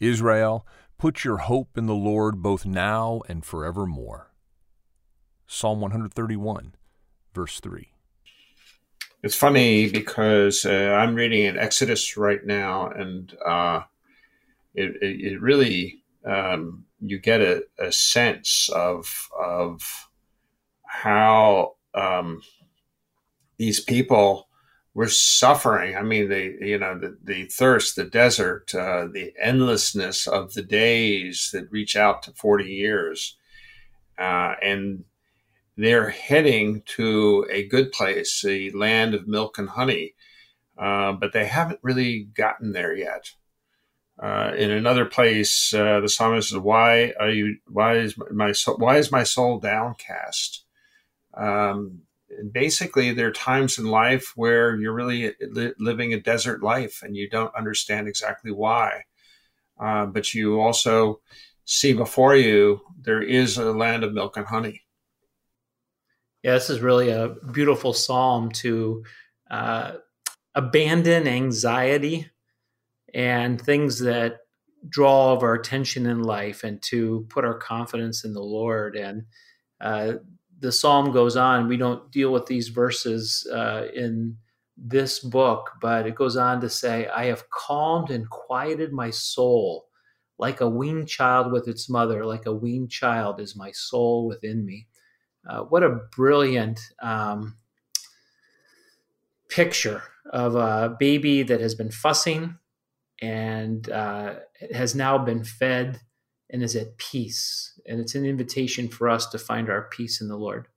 Israel, put your hope in the Lord both now and forevermore. Psalm 131, verse 3. It's funny because uh, I'm reading in Exodus right now, and uh, it, it, it, really um, you get a, a, sense of of how um, these people were suffering. I mean, the you know the, the thirst, the desert, uh, the endlessness of the days that reach out to forty years, uh, and they're heading to a good place, a land of milk and honey, uh, but they haven't really gotten there yet. Uh, in another place, uh, the psalmist says, "Why are you? Why is my soul, why is my soul downcast?" Um, basically, there are times in life where you're really li- living a desert life and you don't understand exactly why, uh, but you also see before you there is a land of milk and honey. Yeah, this is really a beautiful psalm to uh, abandon anxiety and things that draw of our attention in life and to put our confidence in the Lord. And uh, the psalm goes on. We don't deal with these verses uh, in this book, but it goes on to say, I have calmed and quieted my soul like a weaned child with its mother, like a weaned child is my soul within me. Uh, what a brilliant um, picture of a baby that has been fussing and uh, has now been fed and is at peace. And it's an invitation for us to find our peace in the Lord.